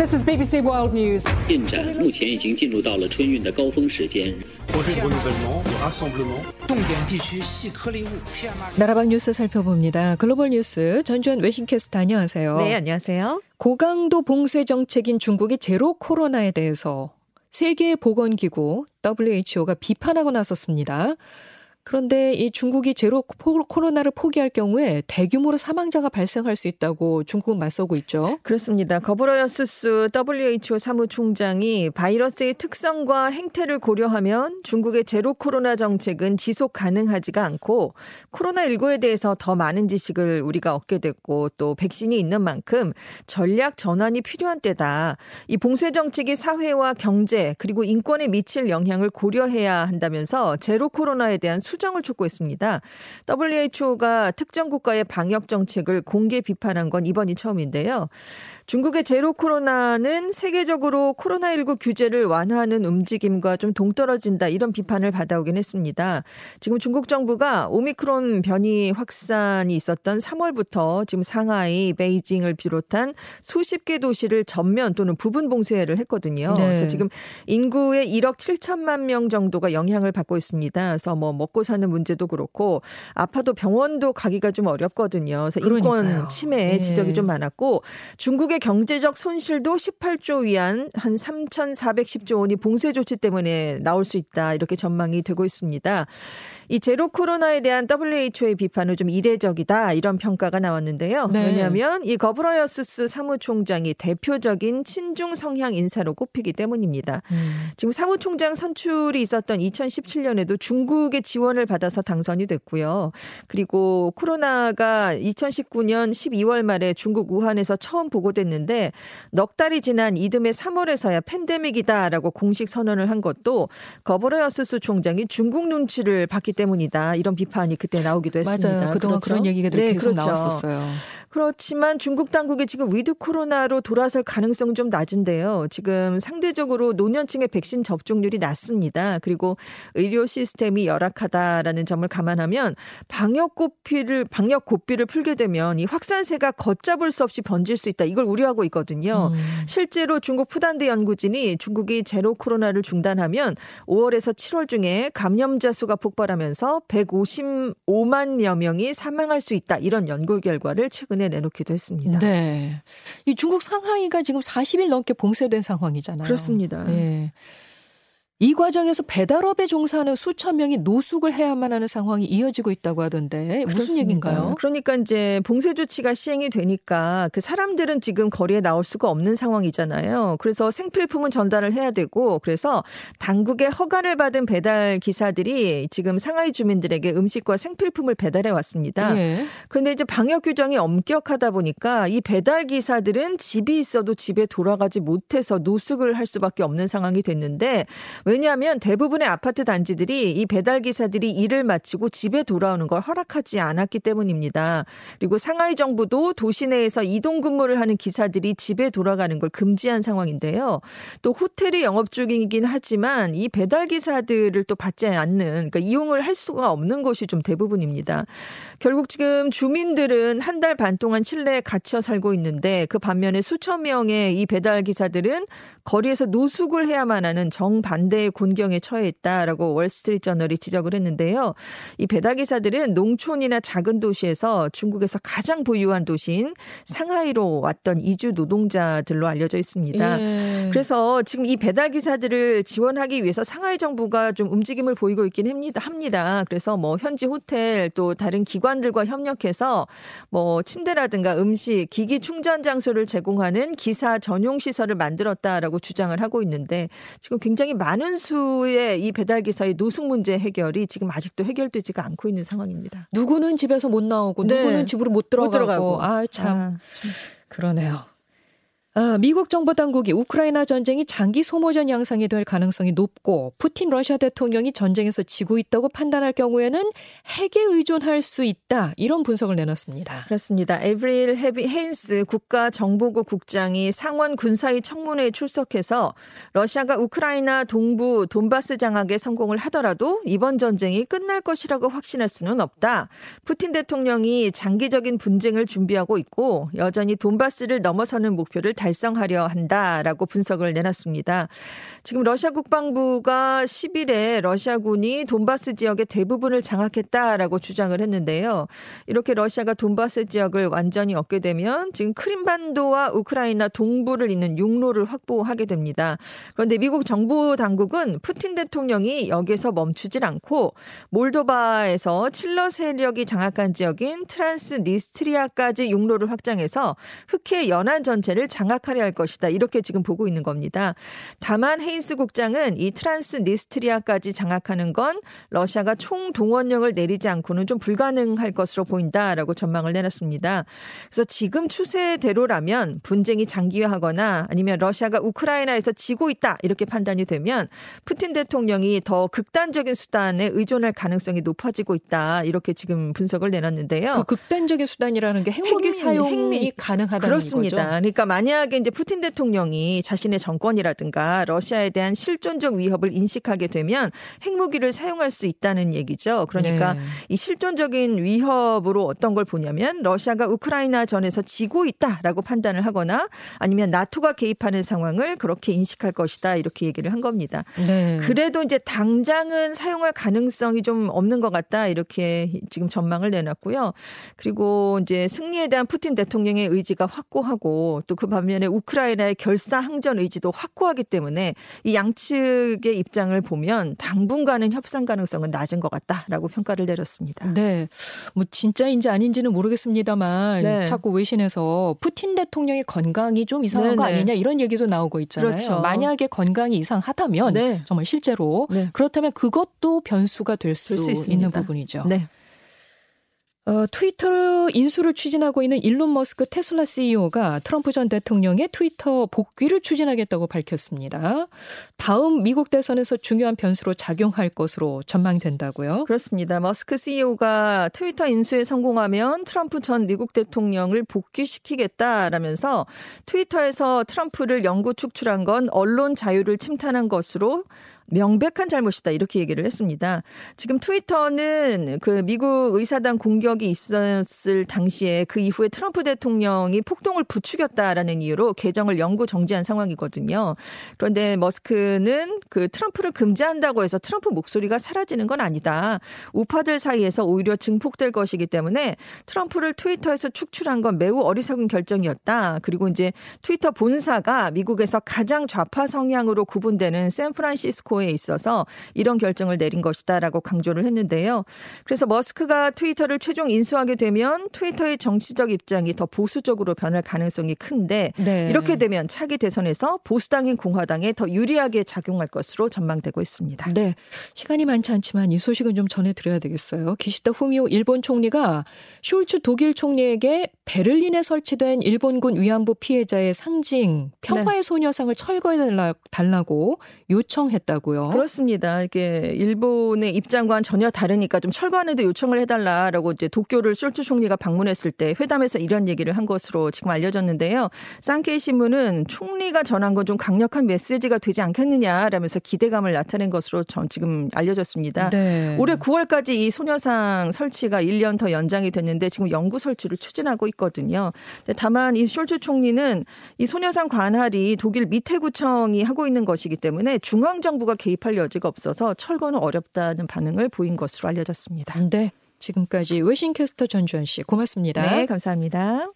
This is BBC World News. 进展目前已经进入到了春运的高峰时间。 重点地区细颗粒物 PM2. 나라방 뉴스 살펴봅니다. 글로벌 뉴스 전주현 외신캐스터 안녕하세요. 네, 안녕하세요. 고강도 봉쇄 정책인 중국의 제로 코로나에 대해서 세계 보건기구 WHO가 비판하고 나섰습니다. 그런데 이 중국이 제로 코로나를 포기할 경우에 대규모로 사망자가 발생할 수 있다고 중국은 맞서고 있죠. 그렇습니다. 거브러여스스 WHO 사무총장이 바이러스의 특성과 행태를 고려하면 중국의 제로 코로나 정책은 지속 가능하지가 않고 코로나19에 대해서 더 많은 지식을 우리가 얻게 됐고 또 백신이 있는 만큼 전략 전환이 필요한 때다. 이 봉쇄 정책이 사회와 경제 그리고 인권에 미칠 영향을 고려해야 한다면서 제로 코로나에 대한 수 정을 촉구했습니다. WHO가 특정 국가의 방역 정책을 공개 비판한 건 이번이 처음인데요. 중국의 제로 코로나는 세계적으로 코로나19 규제를 완화하는 움직임과 좀 동떨어진다 이런 비판을 받아오긴 했습니다. 지금 중국 정부가 오미크론 변이 확산이 있었던 3월부터 지금 상하이, 베이징을 비롯한 수십 개 도시를 전면 또는 부분 봉쇄를 했거든요. 네. 그래서 지금 인구의 1억 7천만 명 정도가 영향을 받고 있습니다. 그래서 뭐 먹고 사는 문제도 그렇고 아파도 병원도 가기가 좀 어렵거든요. 그래서 그러니까요. 인권 침해 네. 지적이 좀 많았고 중국의 경제적 손실도 18조 위안 한 3,410조 원이 봉쇄 조치 때문에 나올 수 있다 이렇게 전망이 되고 있습니다. 이 제로 코로나에 대한 WHO의 비판은 좀 이례적이다 이런 평가가 나왔는데요. 네. 왜냐하면 이 거브러여스스 사무총장이 대표적인 친중 성향 인사로 꼽히기 때문입니다. 음. 지금 사무총장 선출이 있었던 2017년에도 중국의 지원 을 받아서 당선이 됐고요. 그리고 코로나가 2019년 12월 말에 중국 우한에서 처음 보고됐는데 넉 달이 지난 이듬해 3월에서야 팬데믹이다라고 공식 선언을 한 것도 거브러여수스 총장이 중국 눈치를 봤기 때문이다. 이런 비판이 그때 나오기도 했습니다. 맞아요. 그동안 그렇죠? 그런 얘기가 늘 네, 계속 그렇죠. 나왔었어요. 그렇지만 중국 당국이 지금 위드 코로나로 돌아설 가능성은 좀 낮은데요. 지금 상대적으로 노년층의 백신 접종률이 낮습니다. 그리고 의료 시스템이 열악하다 라는 점을 감안하면 방역 고피를 방역 고삐를 풀게 되면 이 확산세가 걷잡을 수 없이 번질 수 있다. 이걸 우려하고 있거든요. 음. 실제로 중국 푸단대 연구진이 중국이 제로 코로나를 중단하면 5월에서 7월 중에 감염자 수가 폭발하면서 155만여 명이 사망할 수 있다. 이런 연구 결과를 최근에 내놓기도 했습니다. 네. 이 중국 상하이가 지금 40일 넘게 봉쇄된 상황이잖아요. 그렇습니다. 예. 이 과정에서 배달업에 종사하는 수천 명이 노숙을 해야만 하는 상황이 이어지고 있다고 하던데 무슨. 얘기인가요? 그러니까 이제 봉쇄 조치가 시행이 되니까 그 사람들은 지금 거리에 나올 수가 없는 상황이잖아요. 그래서 생필품은 전달을 해야 되고 그래서 당국의 허가를 받은 배달 기사들이 지금 상하이 주민들에게 음식과 생필품을 배달해 왔습니다. 예. 그런데 이제 방역 규정이 엄격하다 보니까 이 배달 기사들은 집이 있어도 집에 돌아가지 못해서 노숙을 할 수밖에 없는 상황이 됐는데 왜냐하면 대부분의 아파트 단지들이 이 배달 기사들이 일을 마치고 집에 돌아오는 걸 허락하지 않았기 때문입니다. 그리고 상하이 정부도 도시 내에서 이동 근무를 하는 기사들이 집에 돌아가는 걸 금지한 상황인데요. 또 호텔이 영업 중이긴 하지만 이 배달 기사들을 또 받지 않는 그러니까 이용을 할 수가 없는 곳이 좀 대부분입니다. 결국 지금 주민들은 한 달 반 동안 실내에 갇혀 살고 있는데 그 반면에 수천 명의 이 배달 기사들은 거리에서 노숙을 해야만 하는 정반대 의 곤경에 처해 있다라고 월스트리트 저널이 지적을 했는데요. 이 배달 기사들은 농촌이나 작은 도시에서 중국에서 가장 부유한 도시인 상하이로 왔던 이주 노동자들로 알려져 있습니다. 예. 그래서 지금 이 배달 기사들을 지원하기 위해서 상하이 정부가 좀 움직임을 보이고 있긴 합니다. 합니다. 그래서 뭐 현지 호텔 또 다른 기관들과 협력해서 뭐 침대라든가 음식, 기기 충전 장소를 제공하는 기사 전용 시설을 만들었다라고 주장을 하고 있는데 지금 굉장히 많은 수의 이 배달 기사의 노숙 문제 해결이 지금 아직도 해결되지가 않고 있는 상황입니다. 누구는 집에서 못 나오고 네. 누구는 집으로 못 들어가고, 들어가고. 아 참 아, 그러네요. 아, 미국 정부 당국이 우크라이나 전쟁이 장기 소모전 양상이 될 가능성이 높고 푸틴 러시아 대통령이 전쟁에서 지고 있다고 판단할 경우에는 핵에 의존할 수 있다 이런 분석을 내놨습니다. 그렇습니다. 에브릴 헤비 헤인스 국가정보국 국장이 상원 군사위 청문회에 출석해서 러시아가 우크라이나 동부 돈바스 장악에 성공을 하더라도 이번 전쟁이 끝날 것이라고 확신할 수는 없다. 푸틴 대통령이 장기적인 분쟁을 준비하고 있고 여전히 돈바스를 넘어서는 목표를 달성하려 한다라고 분석을 내놨습니다. 지금 러시아 국방부가 10일에 러시아군이 돈바스 지역의 대부분을 장악했다라고 주장을 했는데요. 이렇게 러시아가 돈바스 지역을 완전히 얻게 되면 지금 크림반도와 우크라이나 동부를 잇는 육로를 확보하게 됩니다. 그런데 미국 정부 당국은 푸틴 대통령이 여기서 멈추질 않고 몰도바에서 친러 세력이 장악한 지역인 트란스니스트리아까지 육로를 확장해서 흑해 연안 전체를 장악 하려 할 것이다. 이렇게 지금 보고 있는 겁니다. 다만 헤인스 국장은 이 트란스니스트리아까지 장악하는 건 러시아가 총동원령을 내리지 않고는 좀 불가능할 것으로 보인다라고 전망을 내놨습니다. 그래서 지금 추세대로라면 분쟁이 장기화하거나 아니면 러시아가 우크라이나에서 지고 있다 이렇게 판단이 되면 푸틴 대통령이 더 극단적인 수단에 의존할 가능성이 높아지고 있다 이렇게 지금 분석을 내놨는데요. 그 극단적인 수단이라는 게 핵무기 사용이. 가능하다는 그렇습니다. 거죠. 그러니까 만약 에 이제 푸틴 대통령이 자신의 정권이라든가 러시아에 대한 실존적 위협을 인식하게 되면 핵무기를 사용할 수 있다는 얘기죠. 그러니까 네. 이 실존적인 위협으로 어떤 걸 보냐면 러시아가 우크라이나 전에서 지고 있다라고 판단을 하거나 아니면 나토가 개입하는 상황을 그렇게 인식할 것이다 이렇게 얘기를 한 겁니다. 네. 그래도 이제 당장은 사용할 가능성이 좀 없는 것 같다 이렇게 지금 전망을 내놨고요. 그리고 이제 승리에 대한 푸틴 대통령의 의지가 확고하고 또 그 반면 에 우크라이나의 결사항전 의지도 확고하기 때문에 이 양측의 입장을 보면 당분간은 협상 가능성은 낮은 것 같다라고 평가를 내렸습니다. 네. 뭐 진짜인지 아닌지는 모르겠습니다만 네. 자꾸 외신에서 푸틴 대통령의 건강이 좀 이상한 네네. 거 아니냐 이런 얘기도 나오고 있잖아요. 그렇죠. 만약에 건강이 이상하다면 네. 정말 실제로 네. 그렇다면 그것도 변수가 될 수 있는 부분이죠. 네. 어, 트위터 인수를 추진하고 있는 일론 머스크 테슬라 CEO가 트럼프 전 대통령의 트위터 복귀를 추진하겠다고 밝혔습니다. 다음 미국 대선에서 중요한 변수로 작용할 것으로 전망된다고요? 그렇습니다. 머스크 CEO가 트위터 인수에 성공하면 트럼프 전 미국 대통령을 복귀시키겠다라면서 트위터에서 트럼프를 영구 축출한 건 언론 자유를 침탄한 것으로 명백한 잘못이다 이렇게 얘기를 했습니다. 지금 트위터는 그 미국 의사당 공격 이 있었을 당시에 그 이후에 트럼프 대통령이 폭동을 부추겼다라는 이유로 계정을 영구 정지한 상황이거든요. 그런데 머스크는 그 트럼프를 금지한다고 해서 트럼프 목소리가 사라지는 건 아니다. 우파들 사이에서 오히려 증폭될 것이기 때문에 트럼프를 트위터에서 축출한 건 매우 어리석은 결정이었다. 그리고 이제 트위터 본사가 미국에서 가장 좌파 성향으로 구분되는 샌프란시스코 에 있어서 이런 결정을 내린 것이다라고 강조를 했는데요. 그래서 머스크가 트위터를 최종 인수하게 되면 트위터의 정치적 입장이 더 보수적으로 변할 가능성이 큰데 네. 이렇게 되면 차기 대선에서 보수당인 공화당에 더 유리하게 작용할 것으로 전망되고 있습니다. 네. 시간이 많지 않지만 이 소식은 좀 전해드려야 되겠어요. 기시다 후미오 일본 총리가 숄츠 독일 총리에게 베를린에 설치된 일본군 위안부 피해자의 상징 평화의 네. 소녀상을 철거해 달라고 요청했다고요. 그렇습니다. 이게 일본의 입장과는 전혀 다르니까 좀 철거하는데 요청을 해달라라고 이제 도쿄를 숄츠 총리가 방문했을 때 회담에서 이런 얘기를 한 것으로 지금 알려졌는데요. 쌍케이 신문은 총리가 전한 건 좀 강력한 메시지가 되지 않겠느냐라면서 기대감을 나타낸 것으로 전 지금 알려졌습니다. 네. 올해 9월까지 이 소녀상 설치가 1년 더 연장이 됐는데 지금 연구 설치를 추진하고 있 거든요. 다만 이 숄츠 총리는 이 소녀상 관할이 독일 밑에 구청이 하고 있는 것이기 때문에 중앙 정부가 개입할 여지가 없어서 철거는 어렵다는 반응을 보인 것으로 알려졌습니다. 네. 지금까지 외신캐스터 전주현 씨 고맙습니다. 네, 감사합니다.